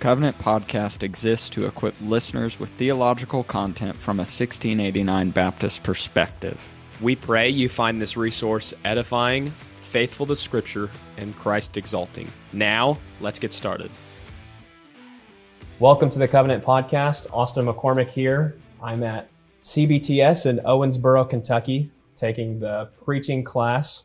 Covenant Podcast exists to equip listeners with theological content from a 1689 Baptist perspective. We pray you find this resource edifying, faithful to Scripture, and Christ exalting. Now, let's get started. Welcome to the Covenant Podcast. Austin McCormick here. I'm at CBTS in Owensboro, Kentucky, taking the preaching class.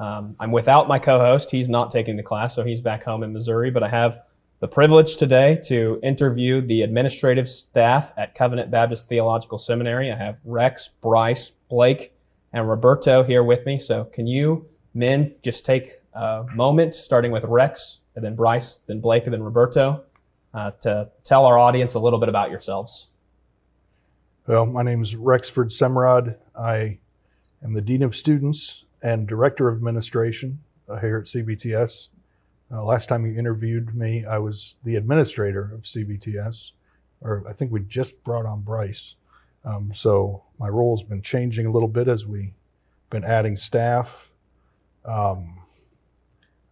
Um, I'm without my co host. He's not taking the class, so he's back home in Missouri, but I have the privilege today to interview the administrative staff at Covenant Baptist Theological Seminary. I have Rex, Brice, Blake, and Roberto here with me. So, can you men just take a moment, starting with Rex, and then Brice, then Blake, and then Roberto, uh, to tell our audience a little bit about yourselves? Well, my name is Rexford Semrad. I am the Dean of Students and Director of Administration uh, here at CBTS. Uh, last time you interviewed me, I was the administrator of CBTS, or I think we just brought on Brice. Um, so my role has been changing a little bit as we've been adding staff. Um,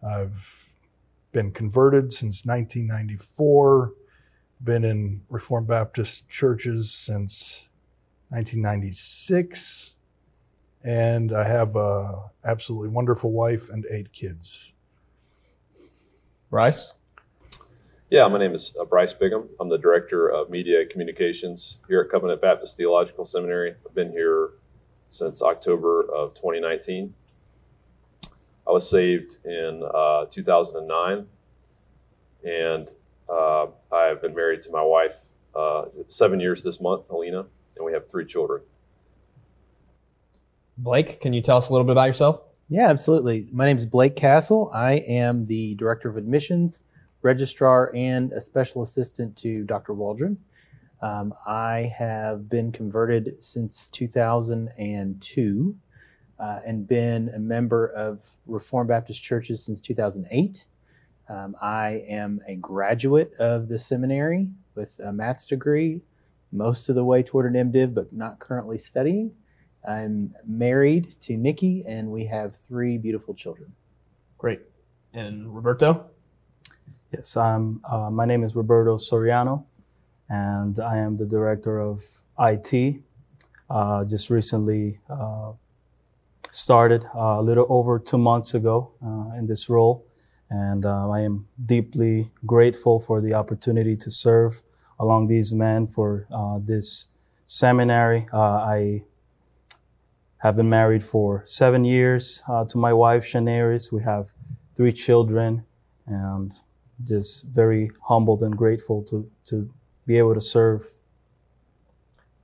I've been converted since 1994, been in Reformed Baptist churches since 1996, and I have a absolutely wonderful wife and eight kids. Brice? Yeah, my name is uh, Brice Bigham. I'm the Director of Media Communications here at Covenant Baptist Theological Seminary. I've been here since October of 2019. I was saved in uh, 2009, and uh, I have been married to my wife uh, seven years this month, Alina, and we have three children. Blake, can you tell us a little bit about yourself? Yeah, absolutely. My name is Blake Cassell. I am the Director of Admissions, Registrar, and a Special Assistant to Dr. Waldron. Um, I have been converted since 2002 uh, and been a member of Reformed Baptist churches since 2008. Um, I am a graduate of the seminary with a MATS degree, most of the way toward an MDiv, but not currently studying. I'm married to Nikki, and we have three beautiful children. Great. And Roberto? Yes, I'm, uh, my name is Roberto Soriano, and I am the director of IT. Uh, just recently uh, started uh, a little over two months ago uh, in this role, and uh, I am deeply grateful for the opportunity to serve along these men for this seminary. I have been married for seven years uh, to my wife, Shanaris. We have three children and just very humbled and grateful to, to be able to serve.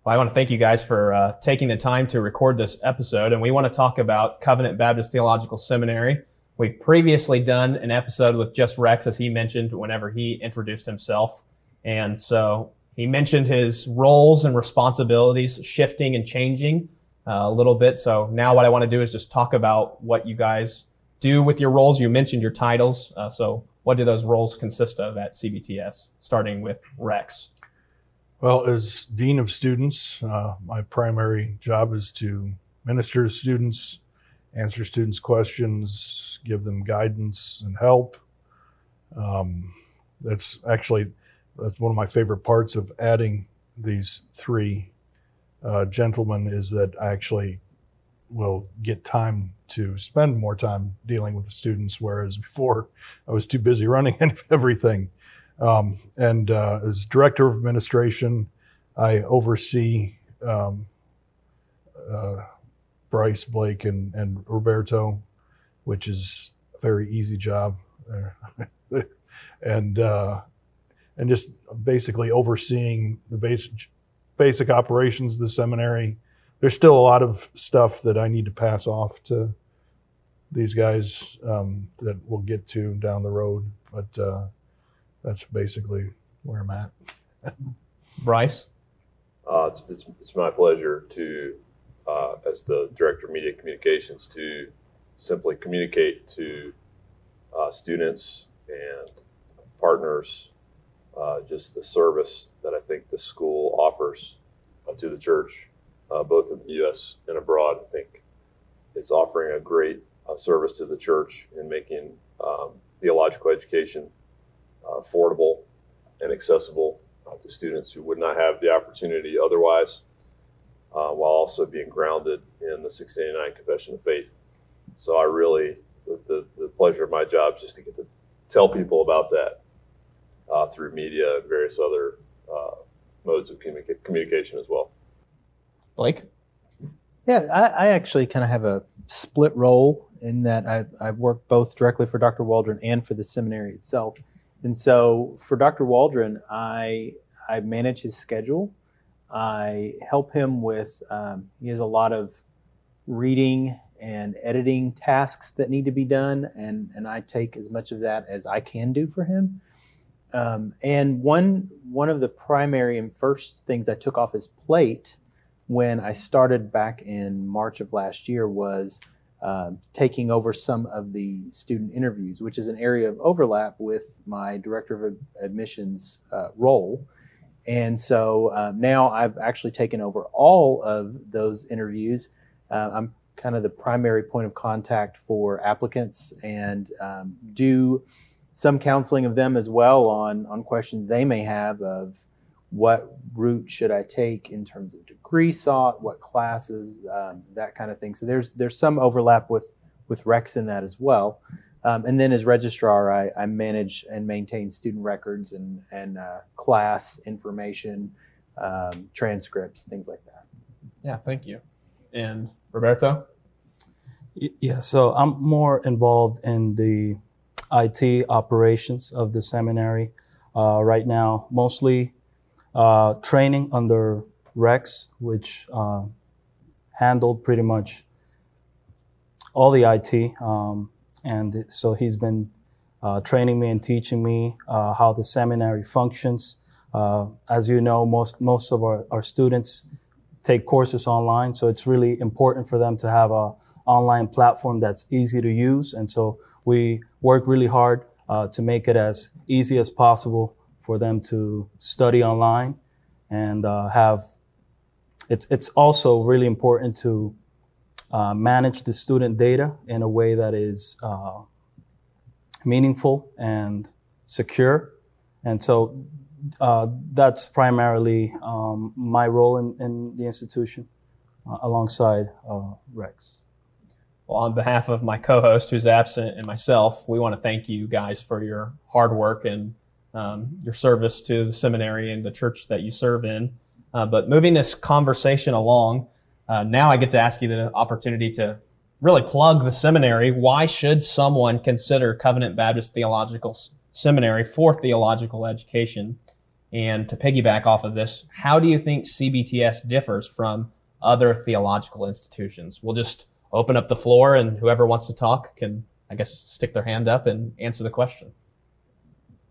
Well, I want to thank you guys for uh, taking the time to record this episode. And we want to talk about Covenant Baptist Theological Seminary. We've previously done an episode with just Rex, as he mentioned whenever he introduced himself. And so he mentioned his roles and responsibilities shifting and changing uh, a little bit. So now what I want to do is just talk about what you guys do with your roles. You mentioned your titles. Uh, so what do those roles consist of at CBTS, starting with Rex? Well, as Dean of Students, uh, my primary job is to minister to students, answer students' questions, give them guidance and help. Um, that's actually that's one of my favorite parts of adding these three uh, gentlemen is that I actually will get time to spend more time dealing with the students, whereas before I was too busy running everything. Um, and uh, as director of administration, I oversee um, uh, Brice, Blake, and, and Roberto, which is a very easy job. and uh, and just basically overseeing the basic basic operations of the seminary. There's still a lot of stuff that I need to pass off to these guys um, that we'll get to down the road, but uh, that's basically where I'm at. Brice? Uh, it's, it's, it's, my pleasure to, uh, as the Director of Media Communications, to simply communicate to uh, students and partners uh, just the service that I think the school offers uh, to the church, uh, both in the U.S. and abroad. I think it's offering a great uh, service to the church in making um, theological education uh, affordable and accessible uh, to students who would not have the opportunity otherwise, while also being grounded in the 1689 Confession of Faith. So I really, the, the, the pleasure of my job is just to get to tell people about that uh, through media and various other uh, modes of communica- communication as well. Blake? Yeah, I, I actually kind of have a split role in that I, I work both directly for Dr. Waldron and for the seminary itself. And so for Dr. Waldron, I, I manage his schedule. I help him with, um, he has a lot of reading and editing tasks that need to be done, and, and I take as much of that as I can do for him. Um, and one, one of the primary and first things I took off his plate when I started back in March of last year was uh, taking over some of the student interviews, which is an area of overlap with my director of admissions uh, role. And so uh, now I've actually taken over all of those interviews. Uh, I'm kind of the primary point of contact for applicants and um, do some counseling of them as well on, on questions they may have of what route should I take in terms of degree sought, what classes, um, that kind of thing. So there's there's some overlap with with Rex in that as well. Um, and then as registrar, I, I, manage and maintain student records and and uh, class information, um, transcripts, things like that. Yeah, thank you. And Roberto. Yeah, so I'm more involved in the IT operations of the seminary uh, right now, mostly uh, training under Rex, which uh, handled pretty much all the IT. Um, and so he's been uh, training me and teaching me uh, how the seminary functions. Uh, as you know, most, most of our, our students take courses online, so it's really important for them to have a online platform that's easy to use. And so we work really hard uh, to make it as easy as possible for them to study online and uh, have it's it's also really important to uh, manage the student data in a way that is uh, meaningful and secure. And so uh, that's primarily um, my role in, in the institution uh, alongside rex well, on behalf of my co-host who's absent and myself, we want to thank you guys for your hard work and um, your service to the seminary and the church that you serve in. Uh, but moving this conversation along, uh, now I get to ask you the opportunity to really plug the seminary. Why should someone consider Covenant Baptist Theological Seminary for theological education? And to piggyback off of this, how do you think CBTS differs from other theological institutions? We'll just open up the floor, and whoever wants to talk can, I guess, stick their hand up and answer the question.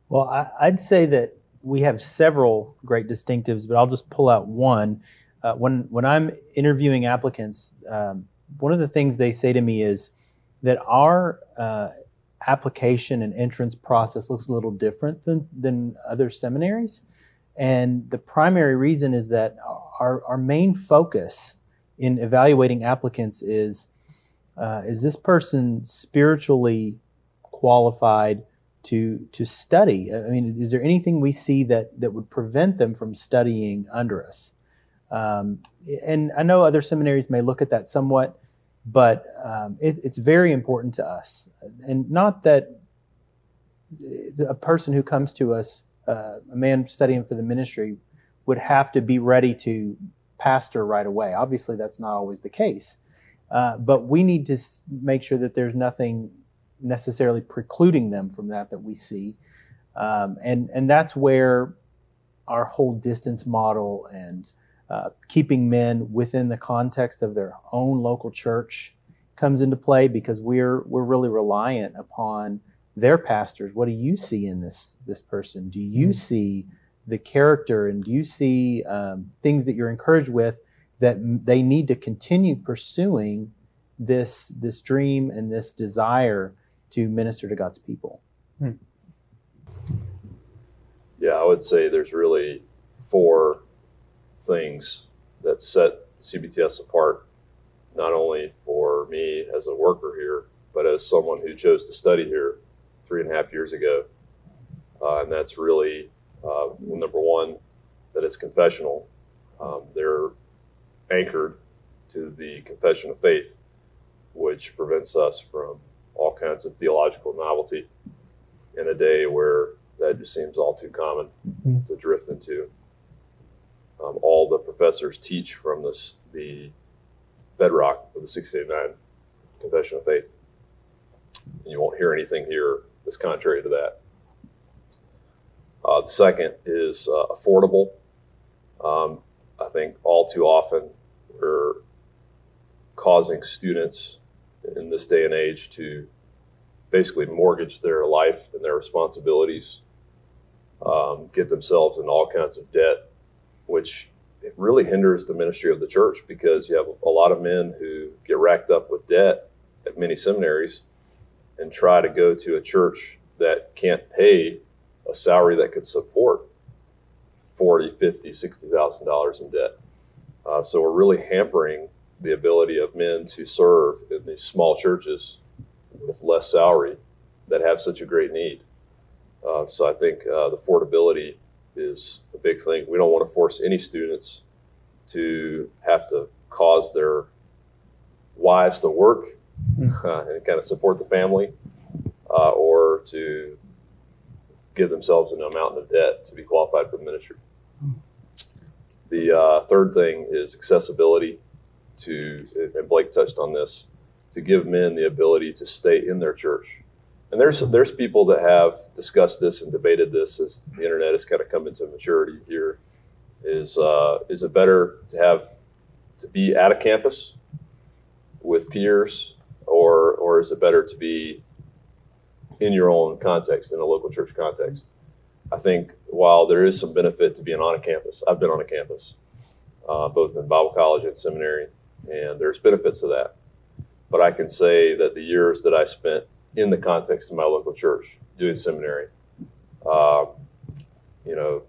Well, I, would say that we have several great distinctives, but I'll just pull out one. Uh, when when I'm interviewing applicants, um, one of the things they say to me is that our uh, application and entrance process looks a little different than, than other seminaries. And the primary reason is that our, our main focus in evaluating applicants is uh, is this person spiritually qualified to to study? I mean, is there anything we see that that would prevent them from studying under us? Um, and I know other seminaries may look at that somewhat, but um, it, it's very important to us. And not that a person who comes to us, uh, a man studying for the ministry, would have to be ready to pastor right away. Obviously, that's not always the case. Uh, but we need to make sure that there's nothing necessarily precluding them from that that we see. Um, and, and that's where our whole distance model and uh, keeping men within the context of their own local church comes into play because we're, we're really reliant upon their pastors. What do you see in this, this person? Do you mm-hmm. see the character and do you see um, things that you're encouraged with that they need to continue pursuing this, this dream and this desire to minister to God's people? Hmm. Yeah, I would say there's really four things that set CBTS apart, not only for me as a worker here, but as someone who chose to study here three and a half years ago. Uh, and that's really Uh, number one, that it's confessional. Um, they're anchored to the confession of faith, which prevents us from all kinds of theological novelty in a day where that just seems all too common Mhm. to drift into. Um, all the professors teach from this the bedrock of the 689 Confession of Faith. And you won't hear anything here that's contrary to that. Uh, the second is uh, affordable. Um, I think all too often we're causing students in this day and age to basically mortgage their life and their responsibilities, um, get themselves in all kinds of debt, which really hinders the ministry of the church because you have a lot of men who get racked up with debt at many seminaries and try to go to a church that can't pay a salary that could support 40 50 60000 dollars in debt. Uh, so we're really hampering the ability of men to serve in these small churches with less salary that have such a great need. Uh, so i think uh, the affordability is a big thing. We don't want to force any students to have to cause their wives to work uh, and kind of support the family uh, or to get themselves a mountain of debt to be qualified for the ministry. The uh, third thing is accessibility to, and Blake touched on this, to give men the ability to stay in their church. And there's there's people that have discussed this and debated this as the internet has kind of come into maturity here. Is uh, is it better to have to be at a campus with peers, or or is it better to be in your own context, in a local church context? I think while there is some benefit to being on a campus, I've been on a campus, uh, both in Bible college and seminary, and there's benefits to that. But I can say that the years that I spent in the context of my local church doing seminary, uh, you know,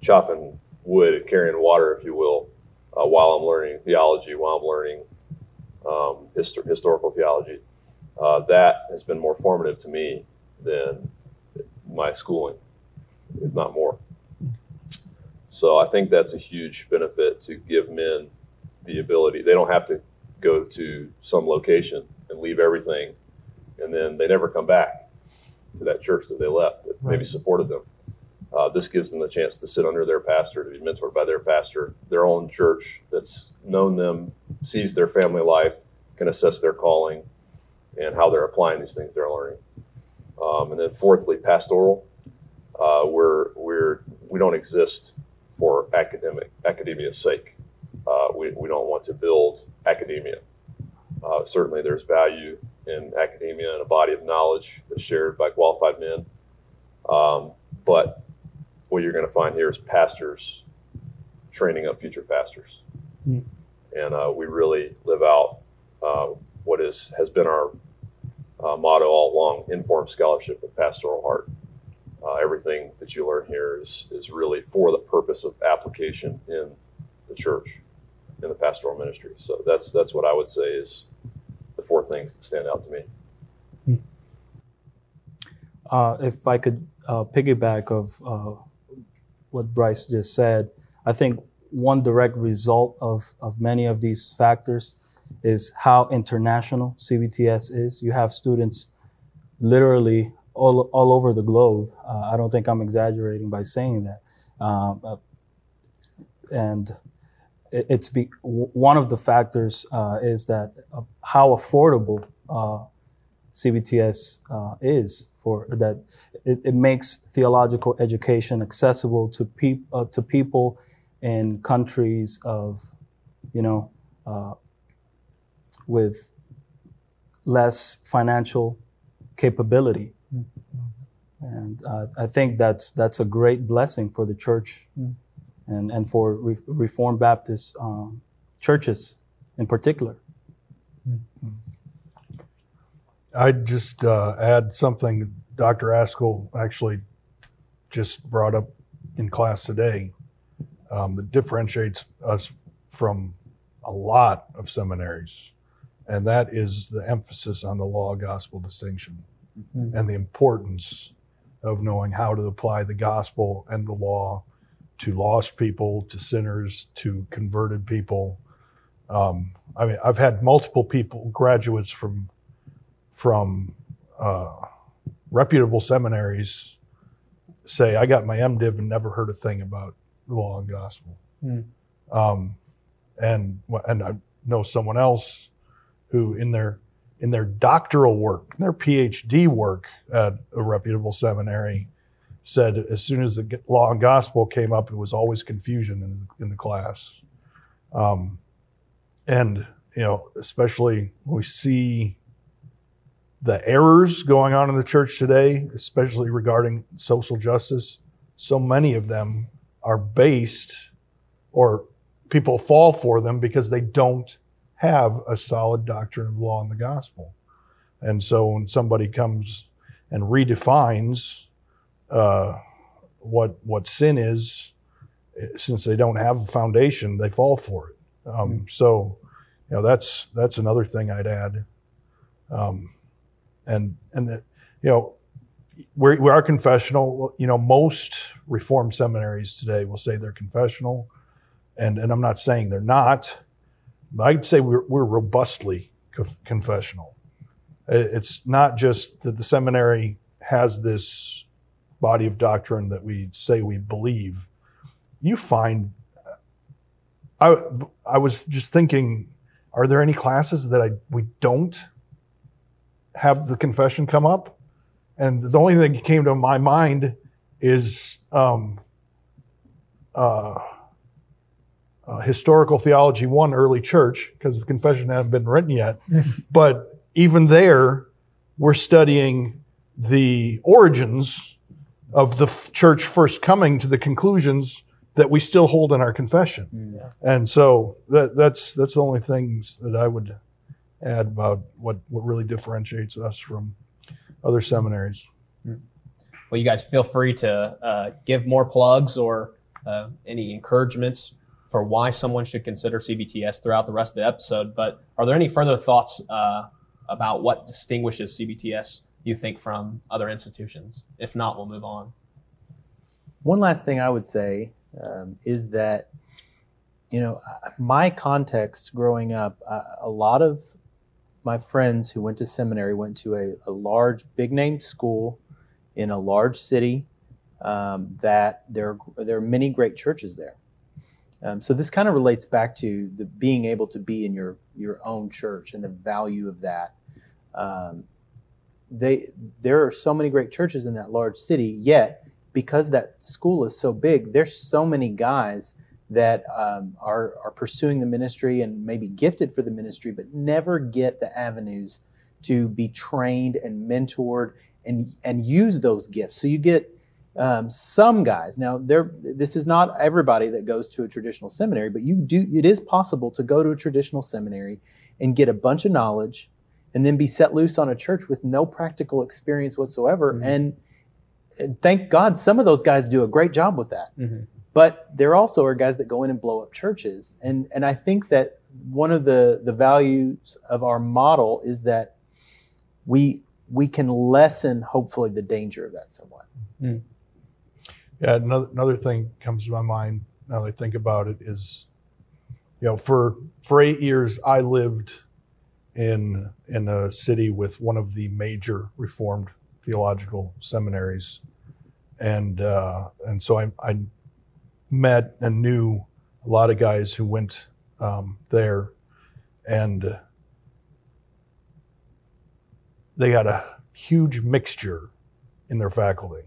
chopping wood and carrying water, if you will, uh, while I'm learning theology, while I'm learning um, histor- historical theology, uh, that has been more formative to me than my schooling, if not more. So I think that's a huge benefit to give men the ability. They don't have to go to some location and leave everything, and then they never come back to that church that they left that maybe supported them. Uh, this gives them the chance to sit under their pastor, to be mentored by their pastor, their own church that's known them, sees their family life, can assess their calling, and how they're applying these things they're learning. Um, and then fourthly, pastoral. Uh, we're we're we don't exist for academic academia's sake. Uh, we, we don't want to build academia. Uh, certainly, there's value in academia and a body of knowledge that's shared by qualified men. Um, but what you're going to find here is pastors training up future pastors, Mm. and uh, we really live out uh, what is has been our uh, motto all along: informed scholarship with pastoral heart. Uh, everything that you learn here is is really for the purpose of application in the church, in the pastoral ministry. So that's that's what I would say is the four things that stand out to me. Uh, if I could uh, piggyback of uh, what Brice just said, I think one direct result of, of many of these factors is how international CBTS is. You have students literally all, all over the globe. Uh, I don't think I'm exaggerating by saying that. Um, uh, and it, it's be, one of the factors uh, is that uh, how affordable uh, CBTS uh, is for that. It, it makes theological education accessible to peop, to people in countries of, you know, with less financial capability. And uh, I think that's that's a great blessing for the church, Mm. and and for Re- Reformed Baptist um, churches in particular. I'd just uh, add something Dr. Askell actually just brought up in class today um, that differentiates us from a lot of seminaries, and that is the emphasis on the law gospel distinction Mhm. and the importance of knowing how to apply the gospel and the law to lost people, to sinners, to converted people. Um, I mean, I've had multiple people, graduates from from uh, reputable seminaries, say, "I got my MDiv and never heard a thing about the law and gospel." Hmm. Um, and and I know someone else who, in their in their doctoral work, their PhD work at a reputable seminary, said as soon as the law and gospel came up, it was always confusion in, in the class. Um, and, you know, especially when we see the errors going on in the church today, especially regarding social justice, so many of them are based or people fall for them because they don't have a solid doctrine of law and the gospel. And so when somebody comes and redefines uh, what what sin is, since they don't have a foundation, they fall for it. Um, So, you know, that's that's another thing I'd add. Um, and and that you know, we're, we are confessional. You know, most Reformed seminaries today will say they're confessional, and and I'm not saying they're not. I'd say we're we're robustly conf- confessional. It's not just that the seminary has this body of doctrine that we say we believe. You find, I I was just thinking, are there any classes that I we don't have the confession come up? And the only thing that came to my mind is um, uh, uh, historical theology one early church because the confession hadn't been written yet. but even there, we're studying the origins of the f- church first coming to the conclusions that we still hold in our confession. And so that, that's that's the only things that I would add about what, what really differentiates us from other seminaries. Well, you guys feel free to uh, give more plugs or uh, any encouragements for why someone should consider CBTS throughout the rest of the episode. But are there any further thoughts uh, about what distinguishes CBTS you think from other institutions? If not, we'll move on. One last thing I would say um, is that, you know, my context growing up, uh, a lot of my friends who went to seminary went to a, a large, big name school in a large city um, that there, there are many great churches there. Um, so this kind of relates back to the being able to be in your, your own church and the value of that. Um, they, there are so many great churches in that large city, yet because that school is so big, there's so many guys that um, are, are pursuing the ministry and maybe gifted for the ministry, but never get the avenues to be trained and mentored and, and use those gifts. So you get um, some guys. Now, there, this is not everybody that goes to a traditional seminary, but you do. It is possible to go to a traditional seminary and get a bunch of knowledge, and then be set loose on a church with no practical experience whatsoever. Mm-hmm. And and thank God, some of those guys do a great job with that. Mm-hmm. But there also are guys that go in and blow up churches, and and I think that one of the the values of our model is that we we can lessen hopefully the danger of that somewhat. Mm-hmm. Yeah, another another thing comes to my mind now that I think about it is, you know, for for eight years I lived in in a city with one of the major Reformed theological seminaries, and uh, and so I, I met and knew a lot of guys who went um, there, and they had a huge mixture in their faculty.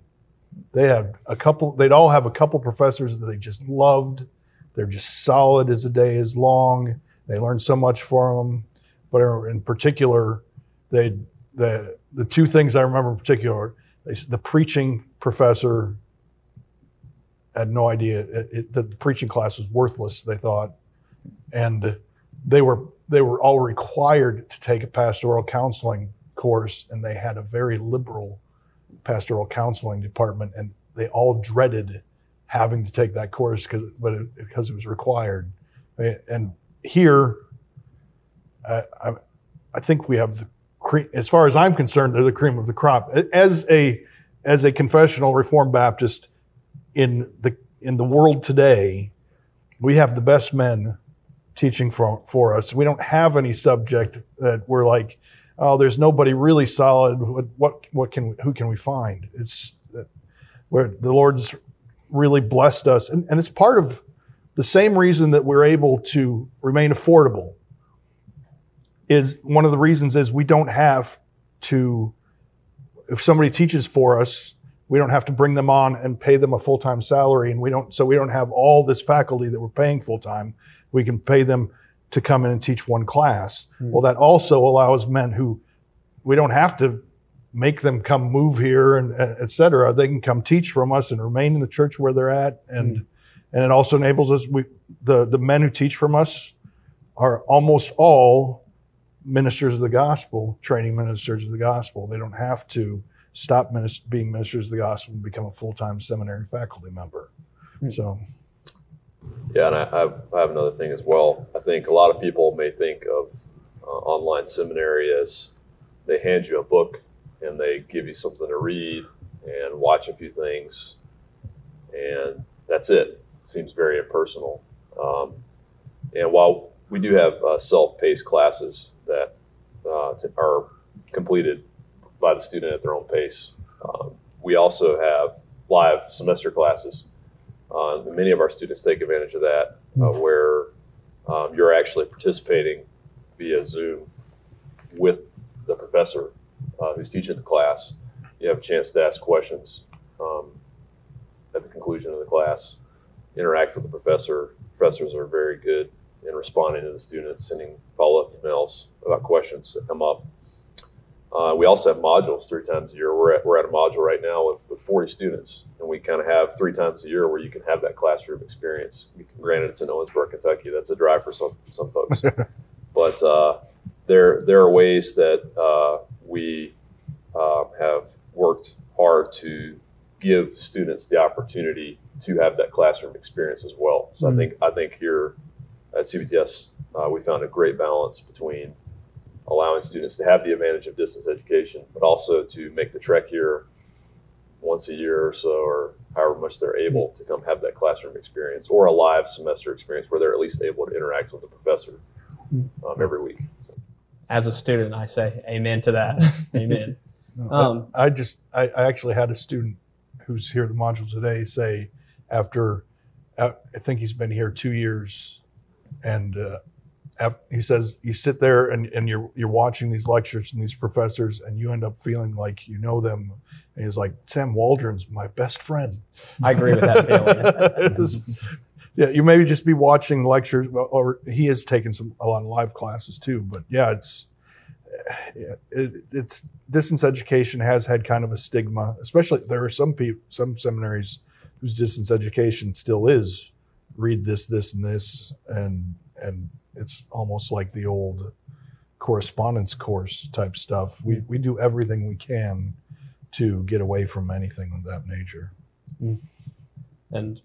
They had a couple. They'd all have a couple professors that they just loved. They're just solid as a day is long. They learned so much from them. But in particular, they the the two things I remember in particular, they, the preaching professor had no idea it, it, the preaching class was worthless. They thought, and they were they were all required to take a pastoral counseling course, and they had a very liberal pastoral counseling department, and they all dreaded having to take that course because but it, because it was required. And here, I, I, think we have the cre- as far as I'm concerned, they're the cream of the crop. As a as a confessional Reformed Baptist in the in the world today, we have the best men teaching for, for us. We don't have any subject that we're like, oh, there's nobody really solid. What what, what can who can we find? It's where the Lord's really blessed us, and, and it's part of the same reason that we're able to remain affordable. Is one of the reasons is we don't have to if somebody teaches for us we don't have to bring them on and pay them a full-time salary and we don't so we don't have all this faculty that we're paying full-time we can pay them to come in and teach one class. Hmm. well that also allows men who we don't have to make them come move here and uh, et cetera. They can come teach from us and remain in the church where they're at. And and it also enables us we the the men who teach from us are almost all ministers of the gospel training ministers of the gospel. They don't have to stop being ministers of the gospel and become a full-time seminary faculty member. Hmm. so Yeah, and I, I have- another thing as well. I think a lot of people may think of uh, online seminary as they hand you a book and they give you something to read and watch a few things, and that's it. seems very impersonal. Um, and while we do have uh, self-paced classes that uh, are completed by the student at their own pace, um, we also have live semester classes uh, many of our students take advantage of that, uh, where um, you're actually participating via Zoom with the professor uh, who's teaching the class. You have a chance to ask questions um, at the conclusion of the class, interact with the professor. Professors are very good in responding to the students, sending follow up emails about questions that come up. Uh, we also have modules three times a year. We're at, we're at a module right now with, with 40 students, and we kind of have three times a year where you can have that classroom experience. Granted, it's in Owensboro, Kentucky. That's a drive for some some folks, but uh, there there are ways that uh, we uh, have worked hard to give students the opportunity to have that classroom experience as well. So I Mhm. think I think here at CBTS uh, we found a great balance between allowing students to have the advantage of distance education, but also to make the trek here once a year or so, or however much they're able to come have that classroom experience or a live semester experience where they're at least able to interact with the professor um, every week. As a student, I say amen to that. amen. Um, I just I, I actually had a student who's here at the module today say after uh, I think he's been here two years, and uh, af- he says you sit there and, and you're you're watching these lectures from these professors and you end up feeling like you know them. And he's like Sam Waldron's my best friend. I agree with that feeling. Yeah, you maybe just be watching lectures, or he has taken some a lot of live classes too. But yeah, it's yeah, it, it's distance education has had kind of a stigma, especially there are some people, some seminaries whose distance education still is read this, this, and this, and and it's almost like the old correspondence course type stuff. We we do everything we can to get away from anything of that nature. And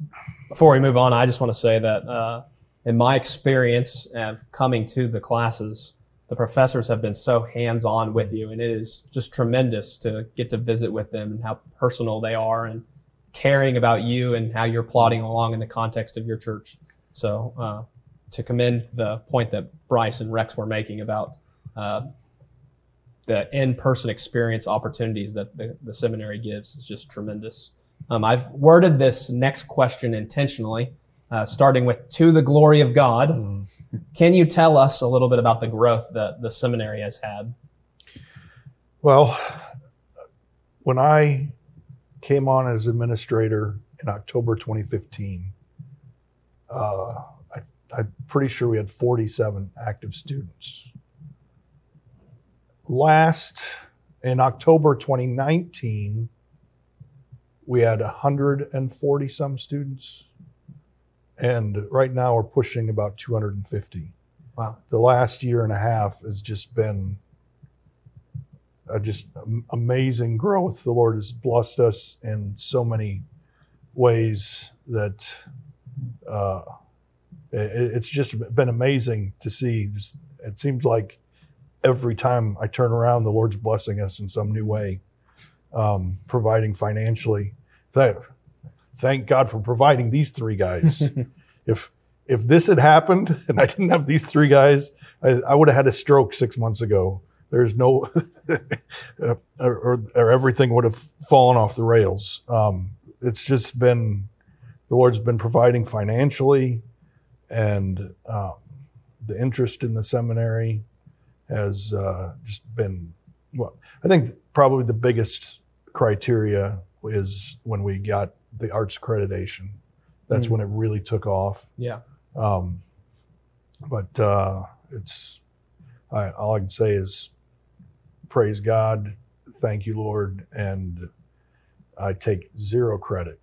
before we move on, I just want to say that uh, in my experience of coming to the classes, the professors have been so hands on with you, and it is just tremendous to get to visit with them and how personal they are and caring about you and how you're plodding along in the context of your church. So, uh, to commend the point that Brice and Rex were making about uh, the in person experience opportunities that the, the seminary gives is just tremendous. Um, I've worded this next question intentionally, uh, starting with "To the glory of God." Can you tell us a little bit about the growth that the seminary has had? Well, when I came on as administrator in October 2015, uh, I'm pretty sure we had 47 active students. Last in October 2019, we had 140 some students, and right now we're pushing about 250 Wow. the last year and a half has just been uh, just amazing growth. The Lord has blessed us in so many ways that uh, it's just been amazing to see. It seems like every time I turn around, the Lord's blessing us in some new way. um, providing financially. That, thank God for providing these three guys. if if this had happened and I didn't have these three guys, I, I would have had a stroke six months ago. There's no, or, or, or everything would have fallen off the rails. Um, it's just been, the Lord's been providing financially, and um, the interest in the seminary has uh, just been, well, I think probably the biggest criteria is when we got the ARTS accreditation. That's Mm. when it really took off. Yeah. Um, but uh, it's I, all I can say is praise God, thank you, Lord, and I take zero credit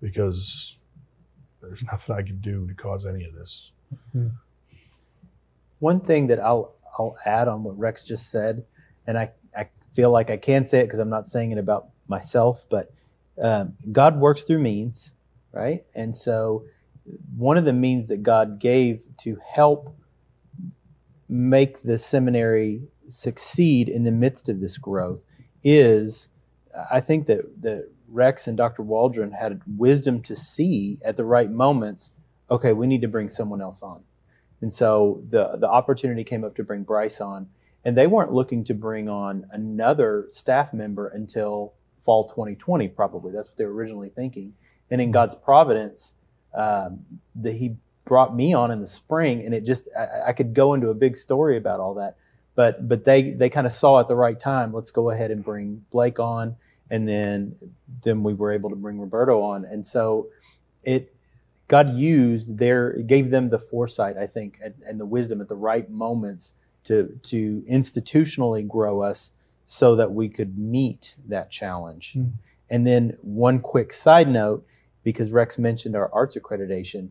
because there's nothing I can do to cause any of this. One thing that I'll I'll add on what Rex just said, and I, I feel like I can say it because I'm not saying it about myself, but um, God works through means, right? And so one of the means that God gave to help make the seminary succeed in the midst of this growth is I think that, that Rex and Dr. Waldron had wisdom to see at the right moments, okay, we need to bring someone else on. And so the the opportunity came up to bring Brice on, and they weren't looking to bring on another staff member until fall 2020, probably. That's what they were originally thinking. And in God's providence, um, that He brought me on in the spring, and it just I, I could go into a big story about all that, but but they they kind of saw at the right time. Let's go ahead and bring Blake on, and then then we were able to bring Roberto on, and so it God used their gave them the foresight, I think, and, and the wisdom at the right moments to to institutionally grow us so that we could meet that challenge. Mm. And then one quick side note, because Rex mentioned our ARTS accreditation,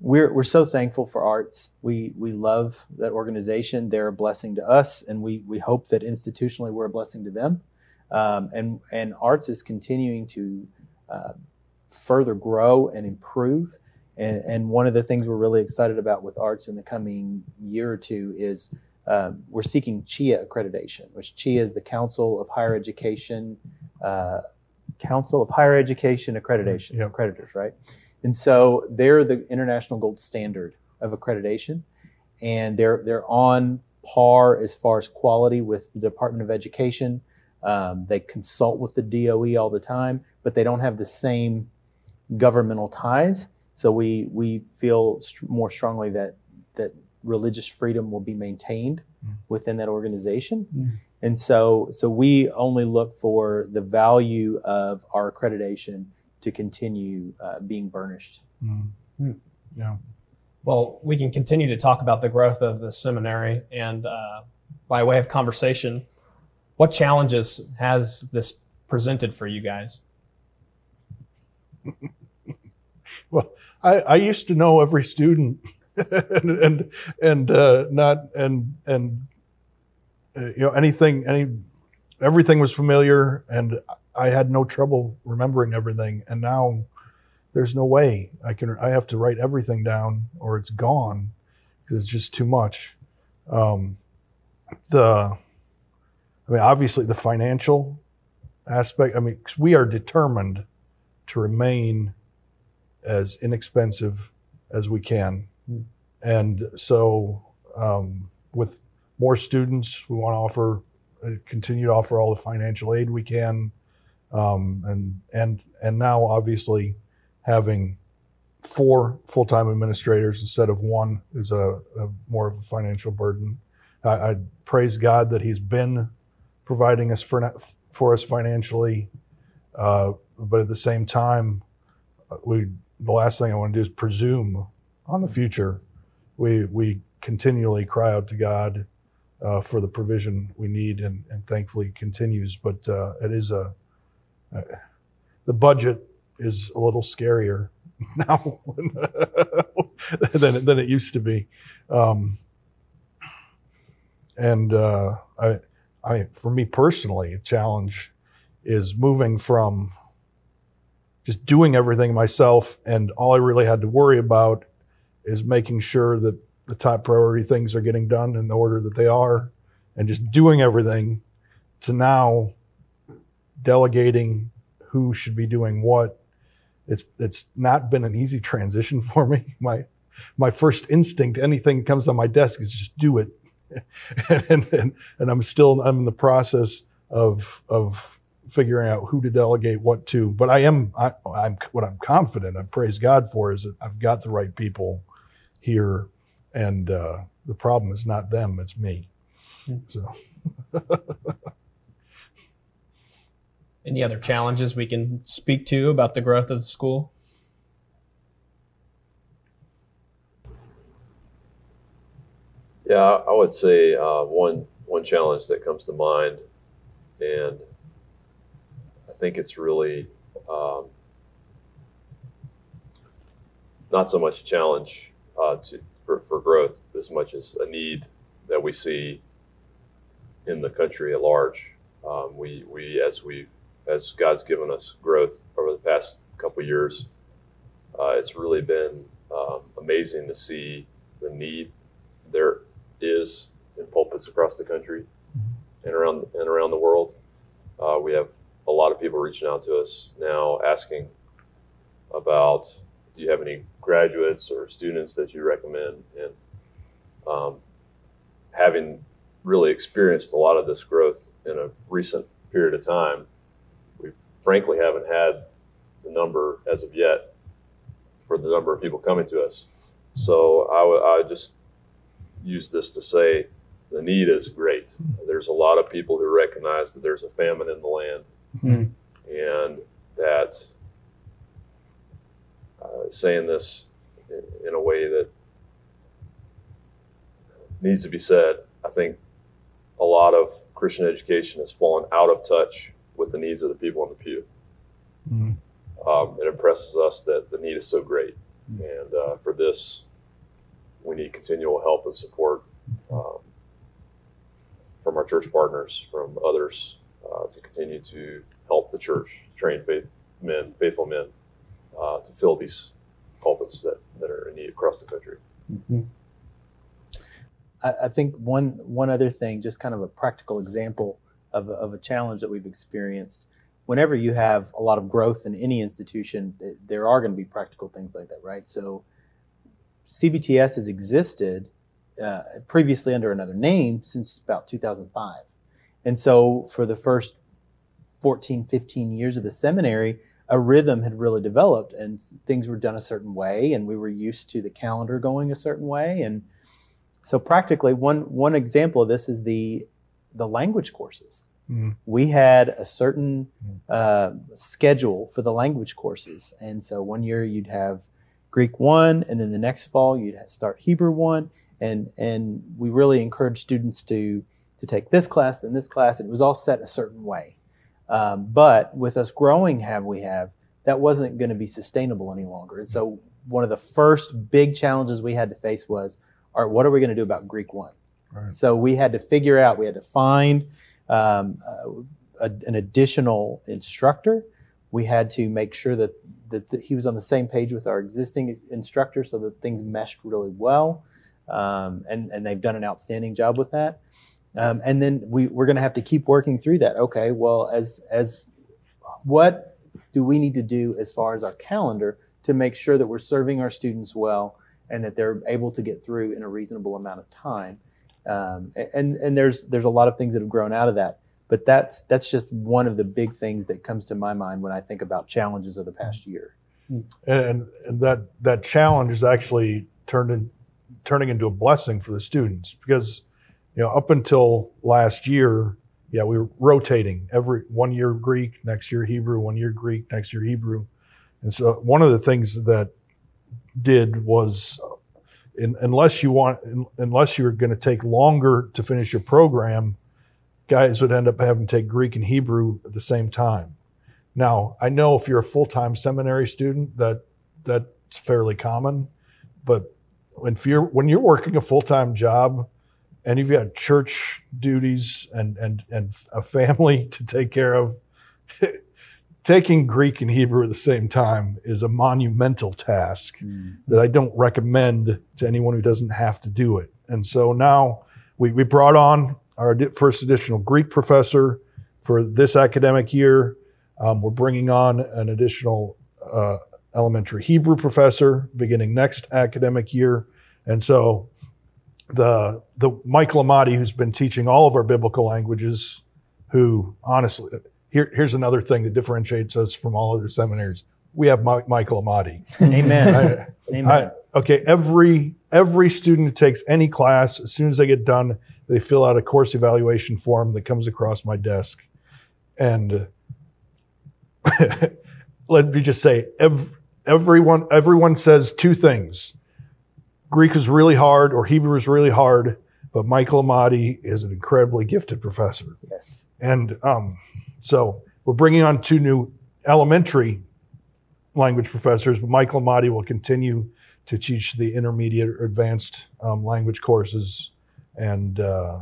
we're we're so thankful for ARTS. We we love that organization. They're a blessing to us, and we we hope that institutionally we're a blessing to them. Um, and and ARTS is continuing to uh, further grow and improve. And, and one of the things we're really excited about with ARTS in the coming year or two is um, we're seeking CHEA accreditation, which CHEA is the Council of Higher Education, uh, Council of Higher Education Accreditation, Yep. accreditors, right? And so they're the international gold standard of accreditation, and they're they're on par as far as quality with the Department of Education. Um, they consult with the DOE all the time, but they don't have the same governmental ties. So we we feel st- more strongly that that religious freedom will be maintained Mm. within that organization. Mm. And so so we only look for the value of our accreditation to continue uh, being burnished. Mm. Yeah. Well, we can continue to talk about the growth of the seminary. And uh, by way of conversation, what challenges has this presented for you guys? Well, I, I used to know every student, and and, and uh, not and and uh, you know anything any everything was familiar, and I had no trouble remembering everything. And now there's no way I can. I have to write everything down, or it's gone because it's just too much. Um, the I mean, obviously the financial aspect. I mean, we are determined to remain as inexpensive as we can. Hmm. And so, um, with more students, we want to offer, uh, continue to offer all the financial aid we can. Um, and, and, and now obviously having four full-time administrators instead of one is a, a more of a financial burden. I, I praise God that he's been providing us for, for us financially. Uh, but at the same time, we the last thing I want to do is presume on the future. We we continually cry out to God uh, for the provision we need, and, and thankfully continues. But uh, it is a uh, the budget is a little scarier now than than it used to be, um, and uh, I mean, for me personally, a challenge is moving from just doing everything myself and all i really had to worry about is making sure that the top priority things are getting done in the order that they are and just doing everything to now delegating who should be doing what. It's it's not been an easy transition for me. My my first instinct, anything comes on my desk, is just do it, and, and and I'm still I'm in the process of of figuring out who to delegate what to. But I am I, I'm what I'm confident. I praise God for is that I've got the right people here, and uh, the problem is not them, it's me. So. Any other challenges we can speak to about the growth of the school? Yeah, I would say uh, one one challenge that comes to mind, and I think it's really um, not so much a challenge uh, to for, for growth as much as a need that we see in the country at large. Um, we we as we as God's given us growth over the past couple years, uh, it's really been um, amazing to see the need is in pulpits across the country and around and around the world. Uh, we have a lot of people reaching out to us now asking about do you have any graduates or students that you recommend and um, having really experienced a lot of this growth in a recent period of time we frankly haven't had the number as of yet for the number of people coming to us so I would I just use this to say the need is great. There's a lot of people who recognize that there's a famine in the land Mhm. and that uh, saying this in, in a way that needs to be said, I think a lot of Christian education has fallen out of touch with the needs of the people in the pew. Mhm. Um, it impresses us that the need is so great. And uh, for this, we need continual help and support um, from our church partners, from others, uh, to continue to help the church train faith men, faithful men, uh, to fill these pulpits that, that are in need across the country. I, I think one one other thing, just kind of a practical example of a, of a challenge that we've experienced. Whenever you have a lot of growth in any institution, there are going to be practical things like that, right? So, CBTS has existed uh, previously under another name since about 2005, and so for the first 14, 15 years of the seminary, a rhythm had really developed, and things were done a certain way, and we were used to the calendar going a certain way, and so practically, one one example of this is the the language courses. Mhm. We had a certain uh, schedule for the language courses, and so one year you'd have Greek one, and then the next fall you'd start Hebrew one, and and we really encouraged students to to take this class, then this class, and it was all set a certain way. Um, but with us growing, have we have that wasn't going to be sustainable any longer, and so one of the first big challenges we had to face was all right, what are we going to do about Greek one? Right. So we had to figure out, we had to find um, a, an additional instructor. We had to make sure that, that, that he was on the same page with our existing instructor so that things meshed really well. Um, and, and they've done an outstanding job with that. Um, and then we, we're going to have to keep working through that. Okay, well, as, as what do we need to do as far as our calendar to make sure that we're serving our students well and that they're able to get through in a reasonable amount of time. Um, and and there's there's a lot of things that have grown out of that, but that's that's just one of the big things that comes to my mind when I think about challenges of the past mm-hmm. year. and, and that that challenge is actually turned in, turning into a blessing for the students because you know up until last year yeah we were rotating. Every one year greek next year hebrew one year greek next year hebrew. And so one of the things that did was in, unless you want unless you're going to take longer to finish your program guys would end up having to take greek and hebrew at the same time now, I know if you're a full-time seminary student, that that's fairly common, but if you're when you're working a full-time job and you've got church duties and and and a family to take care of, taking Greek and Hebrew at the same time is a monumental task hmm. that I don't recommend to anyone who doesn't have to do it. And so now we, we brought on our first additional Greek professor for this academic year, um, we're bringing on an additional uh, elementary Hebrew professor beginning next academic year. And so the the Michael Amati, who's been teaching all of our biblical languages, who honestly, here, here's another thing that differentiates us from all other seminaries. We have Mi- Michael Amati. Amen. I- Amen. I- okay, every every student who takes any class, as soon as they get done, they fill out a course evaluation form that comes across my desk, and let me just say, ev- everyone everyone says two things: Greek is really hard, or Hebrew is really hard. But Michael Amati is an incredibly gifted professor. yes. And um, so we're bringing on two new elementary language professors, but Michael Amati will continue to teach the intermediate or advanced um, language courses. And uh,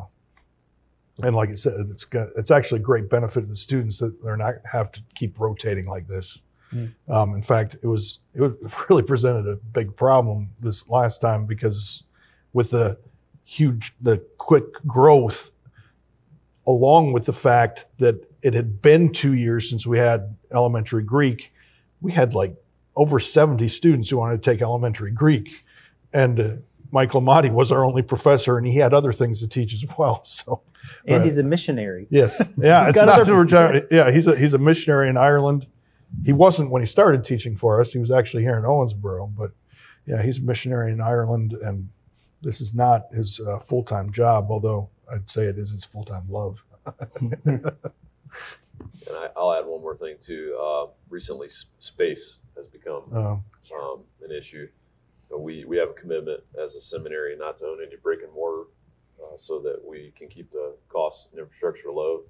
and like I said, it's got, it's actually a great benefit to the students that they're not have to keep rotating like this. Mm. Um, in fact, it was it was- really presented a big problem this last time because with the huge the quick growth along with the fact that it had been two years since we had elementary Greek, we had like over 70 students who wanted to take elementary Greek. And uh, Michael Amati was our only professor, and he had other things to teach as well. So, And Right. he's a missionary. yes, yeah, He's it's not yeah, he's a, he's a missionary in Ireland. He wasn't when he started teaching for us. He was actually here in Owensboro, but yeah, he's a missionary in Ireland, and this is not his uh, full time job, although I'd say it is his full time love. And I, I'll add one more thing too. Uh, recently, space has become Uh, um, an issue. Uh, We we have a commitment as a seminary not to own any brick and mortar, uh, so that we can keep the costs and infrastructure low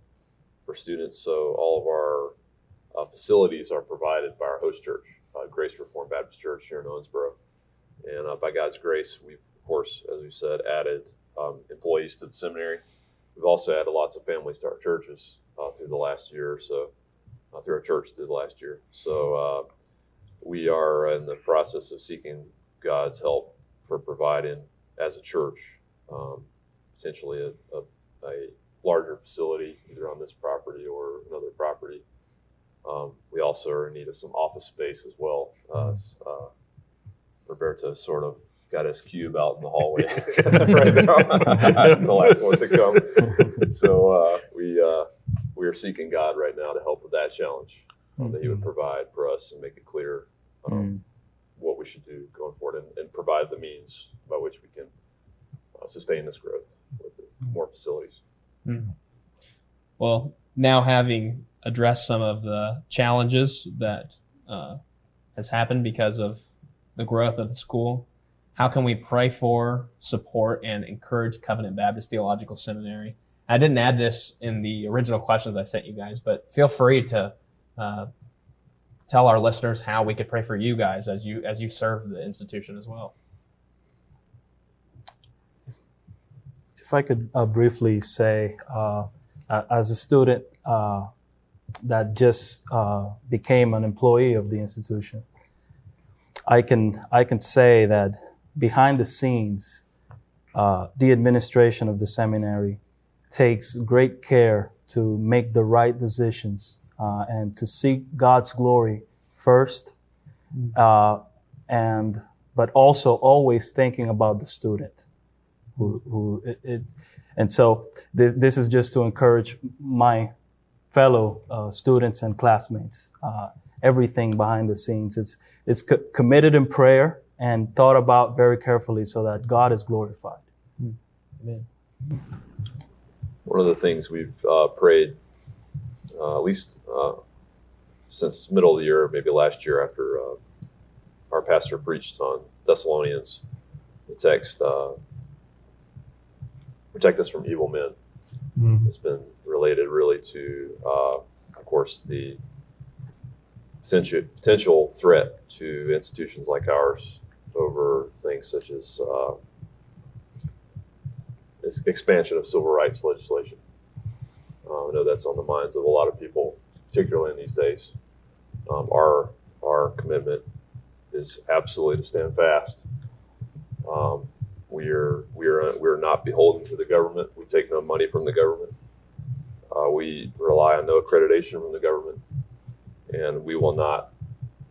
for students. So all of our uh, facilities are provided by our host church, uh, Grace Reformed Baptist Church here in Owensboro. And uh, by God's grace, we've of course, as we said, added um, employees to the seminary. We've also added lots of families to our churches uh, through the last year or so, uh, through our church through the last year. So uh, we are in the process of seeking God's help for providing, as a church, um, potentially a, a, a larger facility, either on this property or another property. Um, we also are in need of some office space as well. Uh, s- uh, Roberto sort of got his cube out in the hallway right now. That's the last one to come. So uh, we uh, we are seeking God right now to help with that challenge uh, that He would provide for us and make it clear um, what we should do going forward and, and provide the means by which we can uh, sustain this growth with more facilities. Well, now having addressed some of the challenges that uh, has happened because of the growth of the school, how can we pray for, support, and encourage Covenant Baptist Theological Seminary? I didn't add this in the original questions I sent you guys, but feel free to uh, tell our listeners how we could pray for you guys as you as you serve the institution as well. If I could uh, briefly say, uh, as a student uh, that just uh, became an employee of the institution, I can I can say that behind the scenes, uh, the administration of the seminary takes great care to make the right decisions uh, and to seek God's glory first, uh, and but also always thinking about the student who, who it, it and so this, this is just to encourage my fellow uh, students and classmates uh, everything behind the scenes. It's it's co- committed in prayer and thought about very carefully so that god is glorified. Amen. One of the things we've uh, prayed, uh, at least uh, since middle of the year, maybe last year after uh, our pastor preached on Thessalonians, the text, uh, protect us from evil men. mm, has been related really to, uh, of course, the potential, potential threat to institutions like ours over things such as uh, expansion of civil rights legislation. Uh, I know that's on the minds of a lot of people, particularly in these days. Um, our our commitment is absolutely to stand fast. Um, we are we are we are not beholden to the government. We take no money from the government. Uh, we rely on no accreditation from the government, and we will not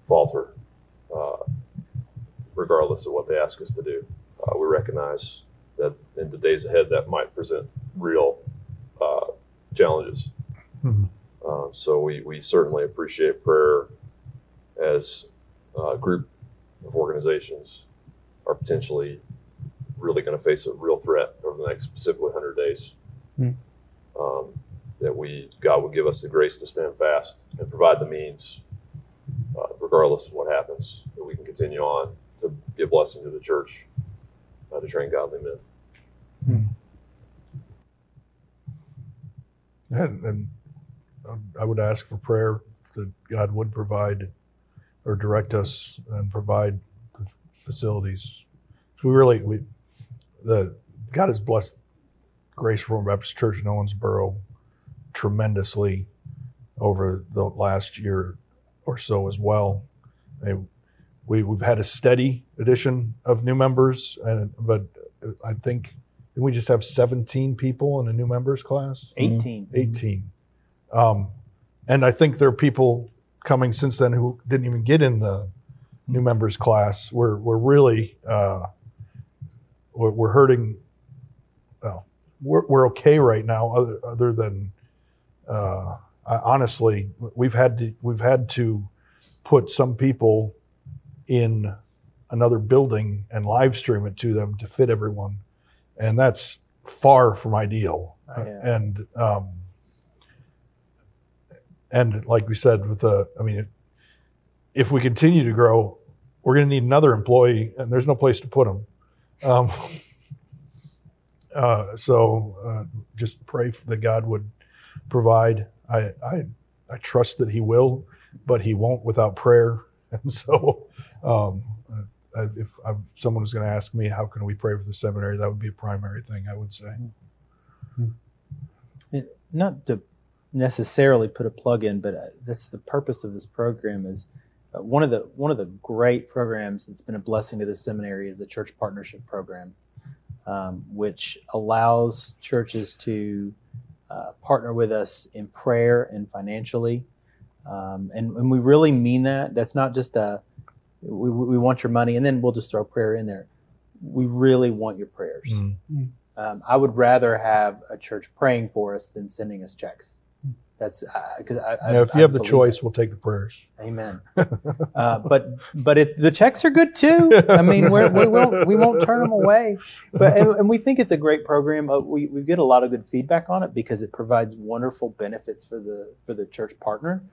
falter, uh, regardless of what they ask us to do. Uh, we recognize that in the days ahead, that might present real uh, challenges. Mhm. Uh, so we, we certainly appreciate prayer as a group of organizations are potentially really going to face a real threat over the next specifically 100 days. Hmm. Um, that we God will give us the grace to stand fast and provide the means, uh, regardless of what happens, that we can continue on to be a blessing to the church, uh, to train godly men. And, and I would ask for prayer that God would provide or direct us and provide facilities. So we really, we, the, God has blessed Grace Reformed Baptist Church in Owensboro tremendously over the last year or so as well. We, we've had a steady addition of new members, and, but I think we just have 17 people in a new members class. 18. 18. Um, and I think there are people coming since then who didn't even get in the new members class. We're, we're really, uh, we're, we're hurting. Well, we're, we're okay right now other, other than, uh, I, honestly, we've had to, we've had to put some people in another building and live stream it to them to fit everyone. And that's far from ideal. Yeah. And, um, and like we said, with the, I mean, if we continue to grow, we're going to need another employee, and there's no place to put them. Um, uh, so uh, just pray that God would provide. I, I I trust that He will, but He won't without prayer. And so, um, if someone was going to ask me, how can we pray for the seminary, that would be a primary thing I would say. It- not to necessarily put a plug in, but uh, that's the purpose of this program is uh, one of the one of the great programs that's been a blessing to the seminary is the church partnership program, um, which allows churches to uh, partner with us in prayer and financially, um, and, and we really mean that. That's not just a we, we want your money and then we'll just throw prayer in there. We really want your prayers. Mm. Um, I would rather have a church praying for us than sending us checks. That's because I, I, Yeah, if I you have the choice, it. we'll take the prayers. Amen. uh, but but it's the checks are good too. I mean, we're, we won't we won't turn them away. But and, and we think it's a great program. Uh, we we get a lot of good feedback on it because it provides wonderful benefits for the for the church partner.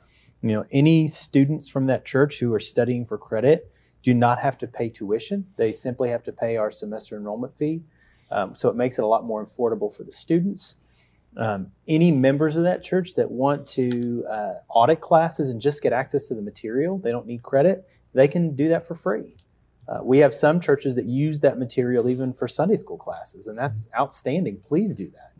You know, any students from that church who are studying for credit do not have to pay tuition. They simply have to pay our semester enrollment fee. Um, so it makes it a lot more affordable for the students. Um, any members of that church that want to uh, audit classes and just get access to the material, they don't need credit, they can do that for free. Uh, we have some churches that use that material even for Sunday school classes, and that's outstanding. Please do that.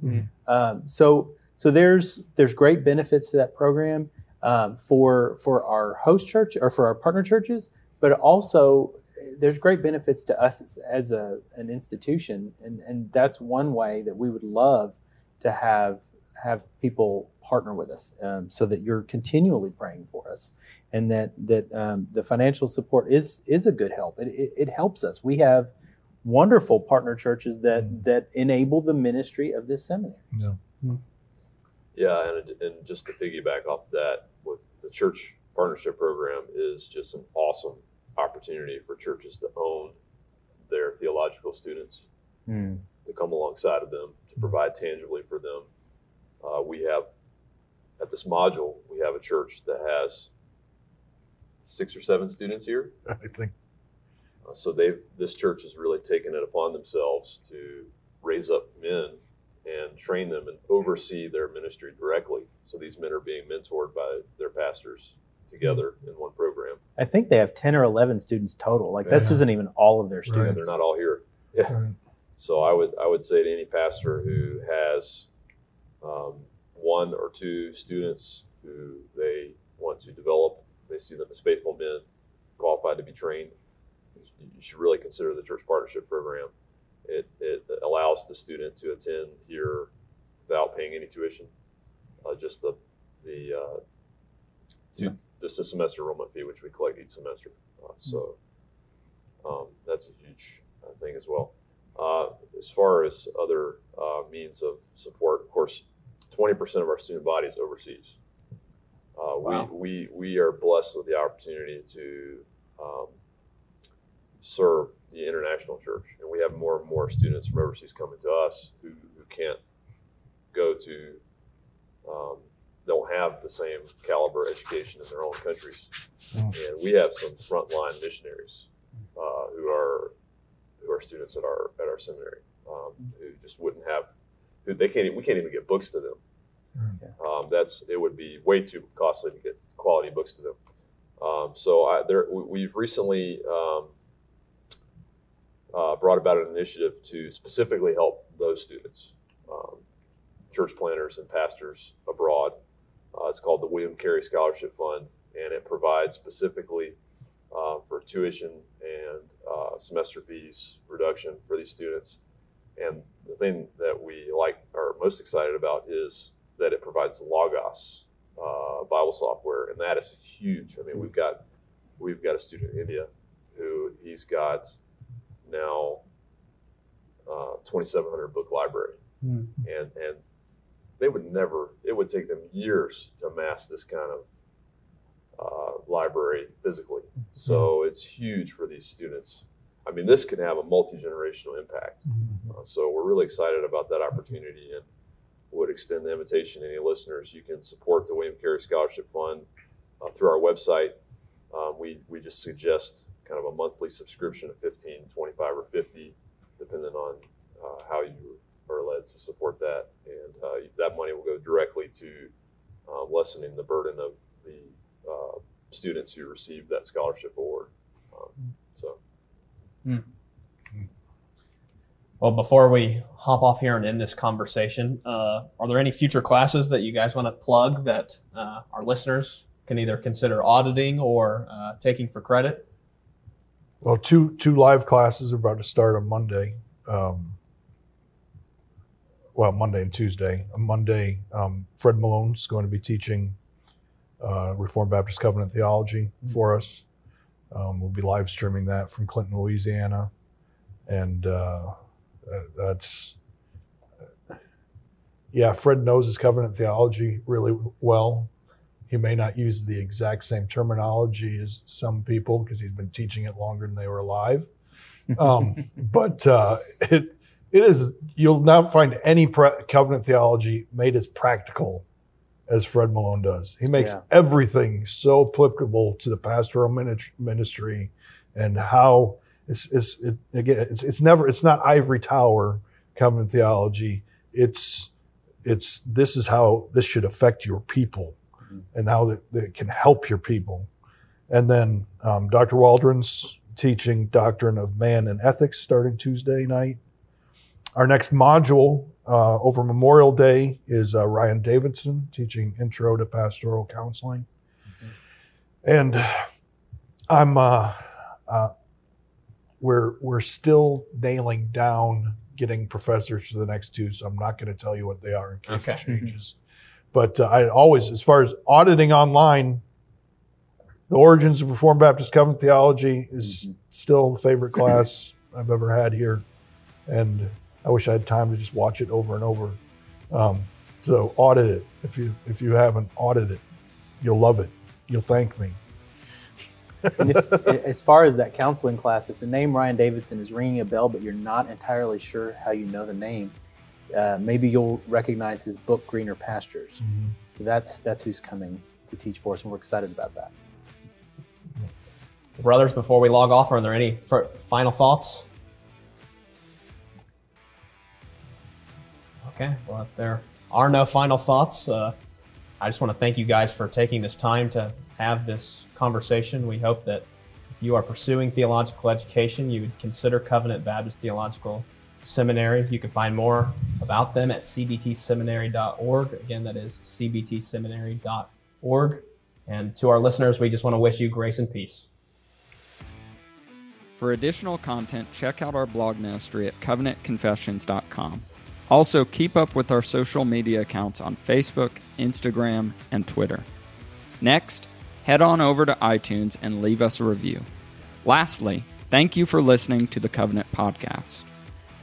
Um, so, so there's there's great benefits to that program um, for for our host church or for our partner churches, but also there's great benefits to us as, as a an institution, and and that's one way that we would love to have have people partner with us, um, so that you're continually praying for us, and that that um, the financial support is is a good help. It, it, it helps us. We have wonderful partner churches that Mm. that enable the ministry of this seminary. Yeah. Yeah, and, and just to piggyback off that, with the church partnership program is just an awesome opportunity for churches to own their theological students, to come alongside of them, to provide tangibly for them. Uh, we have at this module, we have a church that has six or seven students here. I think Uh, so they've this church has really taken it upon themselves to raise up men and train them and oversee their ministry directly. So these men are being mentored by their pastors together in one program. I think they have 10 or 11 students total. Like this isn't even all of their Right. students. They're not all here. Yeah. Right. So I would I would say to any pastor who has um, one or two students who they want to develop, they see them as faithful men, qualified to be trained. You should really consider the church partnership program. It, it allows the student to attend here without paying any tuition, uh, just the the uh, two, just the semester enrollment fee, which we collect each semester. Uh, so um, that's a huge uh, thing as well. Uh, as far as other uh, means of support, of course, 20% of our student body is overseas. Uh, Wow. we, we, we are blessed with the opportunity to um, serve the international church. And we have more and more students from overseas coming to us who, who can't go to, um, don't have the same caliber education in their own countries. Mm. And we have some frontline missionaries uh, who are who are students at our at our seminary um, who just wouldn't have who they can't we can't even get books to them. Um, that's it would be way too costly to get quality books to them. Um, so I, there we- we've recently um, uh, brought about an initiative to specifically help those students, um, church planners and pastors abroad. Uh, it's called the William Carey Scholarship Fund, and it provides specifically uh, for tuition and uh, semester fees reduction for these students. And the thing that we like are most excited about is that it provides Logos uh, Bible software, and that is huge. I mean, we've got we've got a student in India who he's got now uh, 2,700 book library, Hmm. and and they would never. It would take them years to amass this kind of uh, library physically. So it's huge for these students. I mean, this can have a multi generational impact. Uh, so we're really excited about that opportunity and would extend the invitation to any listeners. You can support the William Carey Scholarship Fund uh, through our website. Um, we, we just suggest kind of a monthly subscription of 15, 25, or 50, depending on uh, how you are led to support that. And uh, that money will go directly to uh, lessening the burden of the uh, students who receive that scholarship award. Um, so. Well, before we hop off here and end this conversation, uh, are there any future classes that you guys want to plug that uh, our listeners can either consider auditing or uh, taking for credit? Well, two two live classes are about to start on Monday. Um, well, Monday and Tuesday. On Monday, um, Fred Malone's going to be teaching uh, Reformed Baptist Covenant theology for us. Um, we'll be live streaming that from Clinton, Louisiana, and uh, uh, that's yeah. Fred knows his covenant theology really well. He may not use the exact same terminology as some people because he's been teaching it longer than they were alive. Um, but uh, it it is you'll not find any pre- covenant theology made as practical as Fred Malone does. He makes Yeah. everything so applicable to the pastoral ministry and how it's, it's it, again it's, it's never it's not ivory tower covenant theology. It's it's this is how this should affect your people and how that, can help your people. And then um, Dr. Waldron's teaching Doctrine of Man and Ethics starting Tuesday night. Our next module uh, over Memorial Day is uh, Ryan Davidson teaching Intro to Pastoral Counseling. And I'm uh, uh, we're we're still nailing down getting professors for the next two, so I'm not going to tell you what they are in case it changes. But uh, I always, as far as auditing online, the origins of Reformed Baptist Covenant theology is still the favorite class I've ever had here, and I wish I had time to just watch it over and over. Um, so audit it if you if you haven't audited it, you'll love it. You'll thank me. And if, as far as that counseling class, if the name Ryan Davidson is ringing a bell, but you're not entirely sure how you know the name, uh, maybe you'll recognize his book Greener Pastures. So that's that's who's coming to teach for us, and we're excited about that. Brothers, before we log off, are there any final thoughts? Okay, well, if there are no final thoughts, uh, I just want to thank you guys for taking this time to have this conversation. We hope that if you are pursuing theological education, you would consider Covenant Baptist Theological Seminary. You can find more about them at cbtseminary.org. Again, that is cbtseminary.org. And to our listeners, we just want to wish you grace and peace. For additional content, check out our blog ministry at covenantconfessions.com. Also, keep up with our social media accounts on Facebook, Instagram, and Twitter. Next, head on over to iTunes and leave us a review. Lastly, thank you for listening to the Covenant Podcast.